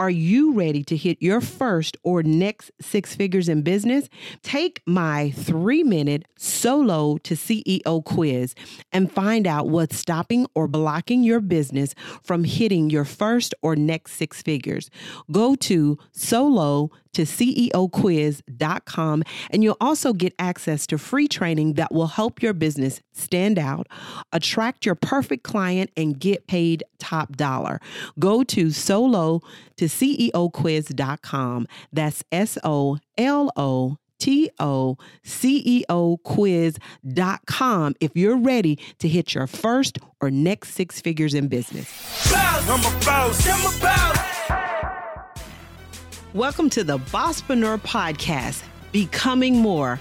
Are you ready to hit your first or next six figures in business? Take my three minute solo to CEO quiz and find out what's stopping or blocking your business from hitting your first or next six figures. Go to solo to CEO CEOquiz.com and you'll also get access to free training that will help your business stand out, attract your perfect client, and get paid top dollar. Go to solo to CEOquiz.com. That's S O L O T O C E O quiz.com if you're ready to hit your first or next six figures in business. Welcome to the Bosspreneur Podcast, Becoming More.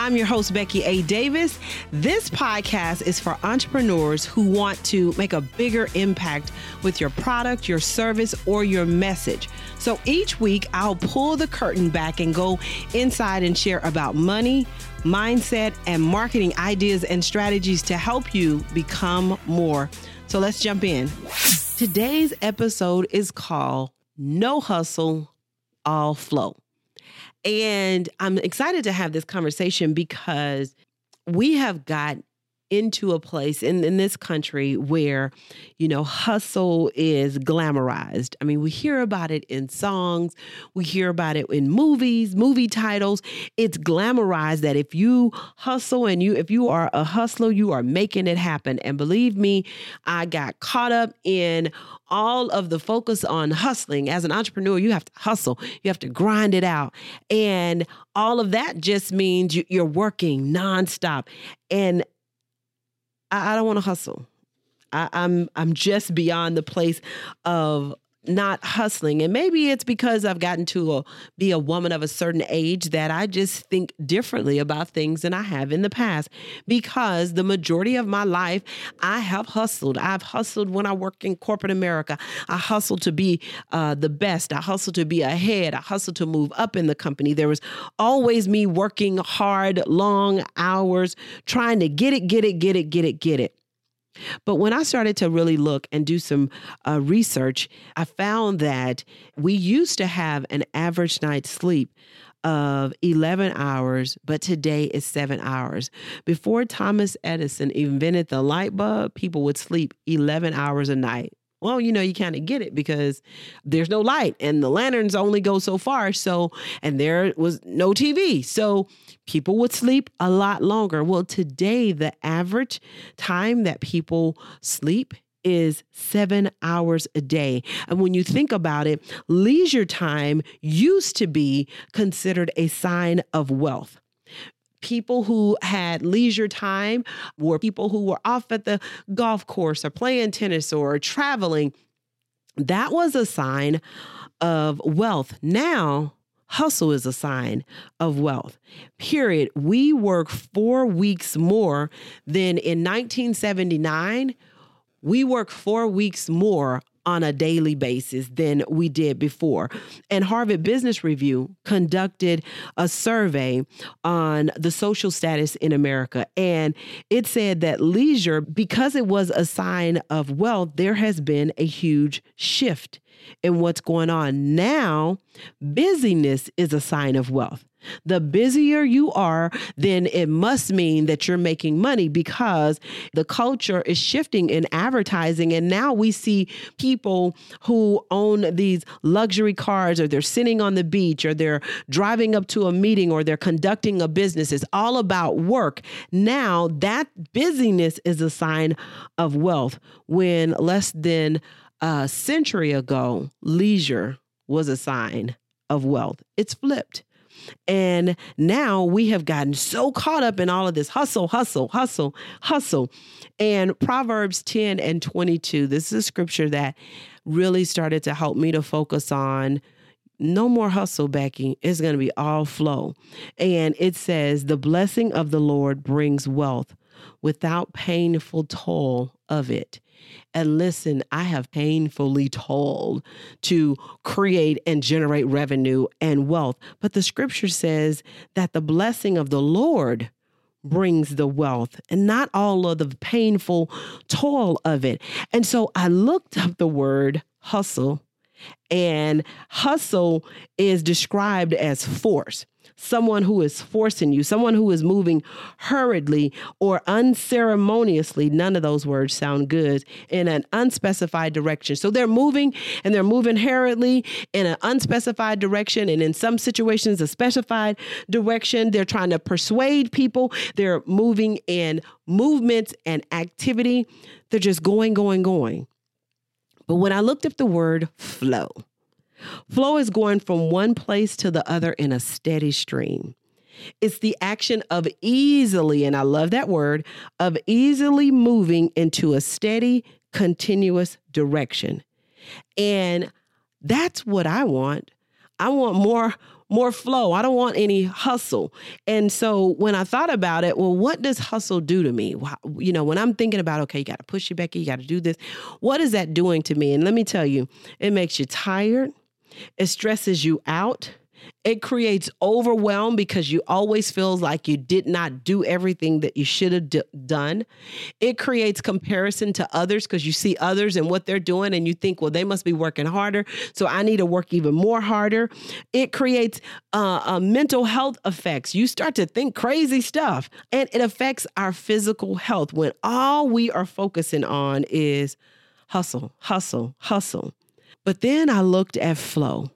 I'm your host, Becky A. Davis. This podcast is for entrepreneurs who want to make a bigger impact with your product, your service, or your message. So each week, I'll pull the curtain back and go inside and share about money, mindset, and marketing ideas and strategies to help you become more. So let's jump in. Today's episode is called No Hustle, all flow. And I'm excited to have this conversation because we have got into a place in, in this country where, you know, hustle is glamorized. I mean, we hear about it in songs, we hear about it in movies, movie titles. It's glamorized that if you hustle and you, if you are a hustler, you are making it happen. And believe me, I got caught up in all of the focus on hustling. As an entrepreneur, you have to hustle, you have to grind it out. And all of that just means you're working nonstop. And I, I don't want to hustle. I, I'm I'm just beyond the place of not hustling. And maybe it's because I've gotten to a, be a woman of a certain age that I just think differently about things than I have in the past. Because the majority of my life, I have hustled. I've hustled when I worked in corporate America. I hustled to be uh, the best. I hustled to be ahead. I hustled to move up in the company. There was always me working hard, long hours, trying to get it, get it, get it, get it, get it. But when I started to really look and do some uh, research, I found that we used to have an average night's sleep of 11 hours, but today is seven hours. Before Thomas Edison invented the light bulb, people would sleep 11 hours a night. Well, you know, you kind of get it because there's no light and the lanterns only go so far. So, and there was no TV. So people would sleep a lot longer. Well, today, the average time that people sleep is seven hours a day. And when you think about it, leisure time used to be considered a sign of wealth people who had leisure time were people who were off at the golf course or playing tennis or traveling. That was a sign of wealth. Now, hustle is a sign of wealth. Period. We work four weeks more than in 1979. We work four weeks more on a daily basis than we did before. And Harvard Business Review conducted a survey on the social status in America. And it said that leisure, because it was a sign of wealth, there has been a huge shift in what's going on. Now, busyness is a sign of wealth. The busier you are, then it must mean that you're making money because the culture is shifting in advertising. And now we see people who own these luxury cars, or they're sitting on the beach, or they're driving up to a meeting, or they're conducting a business. It's all about work. Now, that busyness is a sign of wealth when less than a century ago, leisure was a sign of wealth. It's flipped. And now we have gotten so caught up in all of this hustle, hustle, hustle, hustle. And Proverbs 10 and 22, this is a scripture that really started to help me to focus on no more hustle, Becky. It's going to be all flow. And it says, The blessing of the Lord brings wealth without painful toil of it. And listen, I have painfully told to create and generate revenue and wealth. But the scripture says that the blessing of the Lord brings the wealth and not all of the painful toil of it. And so I looked up the word hustle And hustle is described as force someone who is forcing you, someone who is moving hurriedly or unceremoniously. None of those words sound good in an unspecified direction. So they're moving and they're moving hurriedly in an unspecified direction, and in some situations, a specified direction. They're trying to persuade people. They're moving in movements and activity. They're just going, going, going. But when I looked up the word flow, Flow is going from one place to the other in a steady stream. It's the action of easily, and I love that word, of easily moving into a steady, continuous direction. And that's what I want. I want more more flow. I don't want any hustle. And so when I thought about it, well, what does hustle do to me? You know, when I'm thinking about, okay, you got to push you, Becky, you got to do this. What is that doing to me? And let me tell you, it makes you tired. It stresses you out. It creates overwhelm because you always feel like you did not do everything that you should have d- done. It creates comparison to others because you see others and what they're doing and you think, well, they must be working harder. So I need to work even more harder. It creates uh, uh, mental health effects. You start to think crazy stuff and it affects our physical health when all we are focusing on is hustle, hustle, hustle. But then I looked at flow.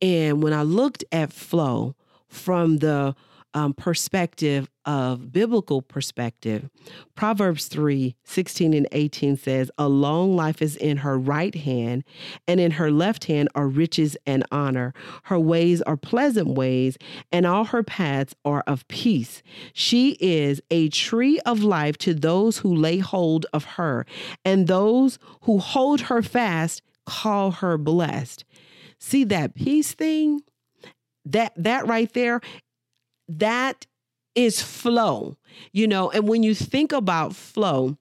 And when I looked at flow from the um, perspective of biblical perspective, Proverbs 3 16 and 18 says, A long life is in her right hand, and in her left hand are riches and honor. Her ways are pleasant ways, and all her paths are of peace. She is a tree of life to those who lay hold of her, and those who hold her fast call her blessed. See that peace thing? That that right there, that is flow. You know, and when you think about flow,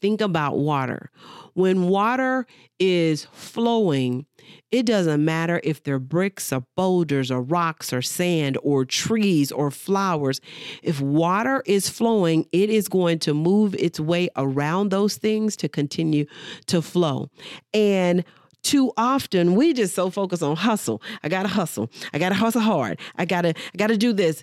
think about water. When water is flowing, it doesn't matter if they're bricks or boulders or rocks or sand or trees or flowers. If water is flowing, it is going to move its way around those things to continue to flow. And too often we just so focus on hustle. I gotta hustle. I gotta hustle hard. I gotta, I gotta do this.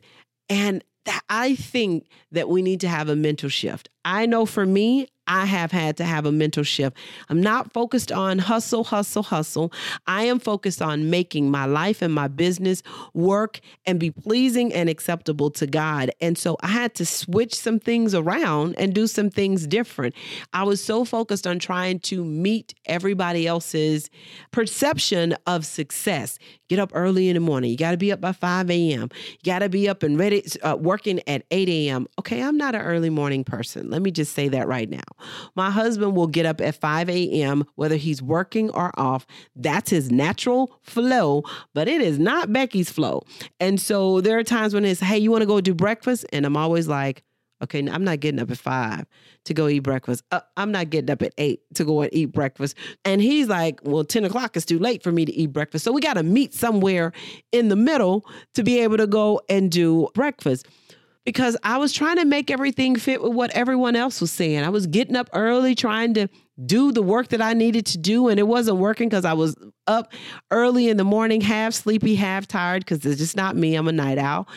And I think that we need to have a mental shift. I know for me, I have had to have a mental shift. I'm not focused on hustle, hustle, hustle. I am focused on making my life and my business work and be pleasing and acceptable to God. And so I had to switch some things around and do some things different. I was so focused on trying to meet everybody else's perception of success. Get up early in the morning. You got to be up by 5 a.m. You got to be up and ready, uh, working at 8 a.m. Okay, I'm not an early morning person. Let me just say that right now. My husband will get up at 5 a.m., whether he's working or off. That's his natural flow, but it is not Becky's flow. And so there are times when it's, hey, you want to go do breakfast? And I'm always like, okay, I'm not getting up at five to go eat breakfast. Uh, I'm not getting up at eight to go and eat breakfast. And he's like, well, 10 o'clock is too late for me to eat breakfast. So we got to meet somewhere in the middle to be able to go and do breakfast because I was trying to make everything fit with what everyone else was saying. I was getting up early trying to do the work that I needed to do. And it wasn't working because I was up early in the morning, half sleepy, half tired, because it's just not me. I'm a night owl.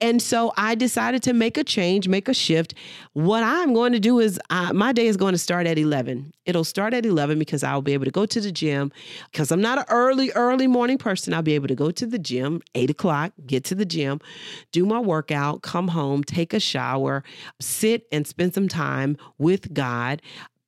And so I decided to make a change, make a shift. What I'm going to do is uh, my day is going to start at 11. It'll start at 11 because I'll be able to go to the gym because I'm not an early, early morning person. I'll be able to go to the gym, eight o'clock, get to the gym, do my workout, come home, take a shower, sit and spend some time with God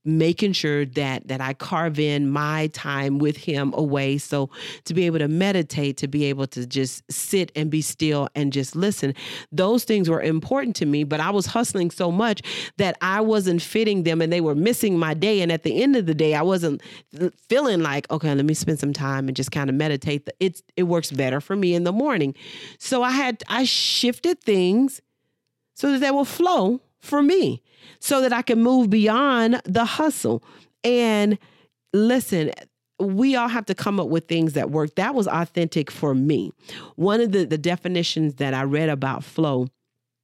making sure that that I carve in my time with him away. So to be able to meditate to be able to just sit and be still and just listen those things were important to me but I was hustling so much that I wasn't fitting them and they were missing my day. And at the end of the day I wasn't feeling like okay let me spend some time and just kind of meditate it's it works better for me in the morning. So I had I shifted things so that they will flow for me so that I can move beyond the hustle. And listen, we all have to come up with things that work. That was authentic for me. One of the, the definitions that I read about flow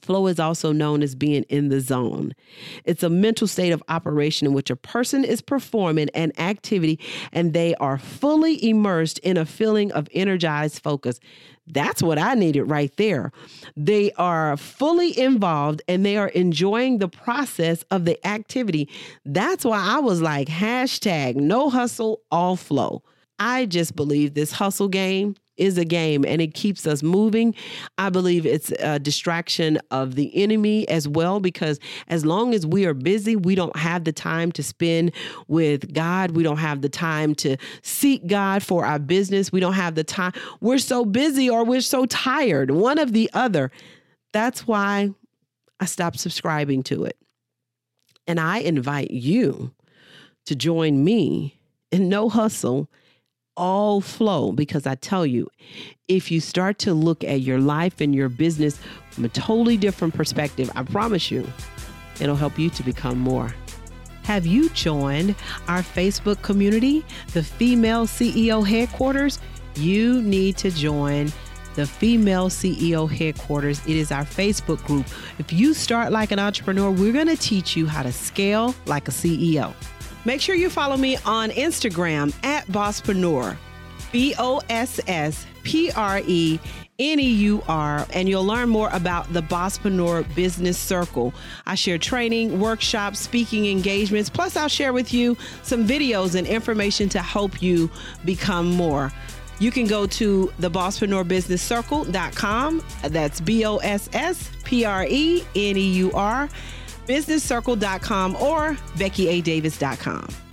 Flow is also known as being in the zone. It's a mental state of operation in which a person is performing an activity and they are fully immersed in a feeling of energized focus. That's what I needed right there. They are fully involved and they are enjoying the process of the activity. That's why I was like, hashtag no hustle, all flow. I just believe this hustle game is a game and it keeps us moving. I believe it's a distraction of the enemy as well because as long as we are busy, we don't have the time to spend with God. We don't have the time to seek God for our business. We don't have the time. We're so busy or we're so tired, one of the other. That's why I stopped subscribing to it. And I invite you to join me in No Hustle all flow because I tell you, if you start to look at your life and your business from a totally different perspective, I promise you, it'll help you to become more. Have you joined our Facebook community, the Female CEO Headquarters? You need to join the Female CEO Headquarters. It is our Facebook group. If you start like an entrepreneur, we're going to teach you how to scale like a CEO. Make sure you follow me on Instagram at Bosspreneur, B O S S P R E N E U R, and you'll learn more about the Bosspreneur Business Circle. I share training, workshops, speaking engagements, plus, I'll share with you some videos and information to help you become more. You can go to the Bosspreneur That's B O S S P R E N E U R businesscircle.com or beckyadavis.com.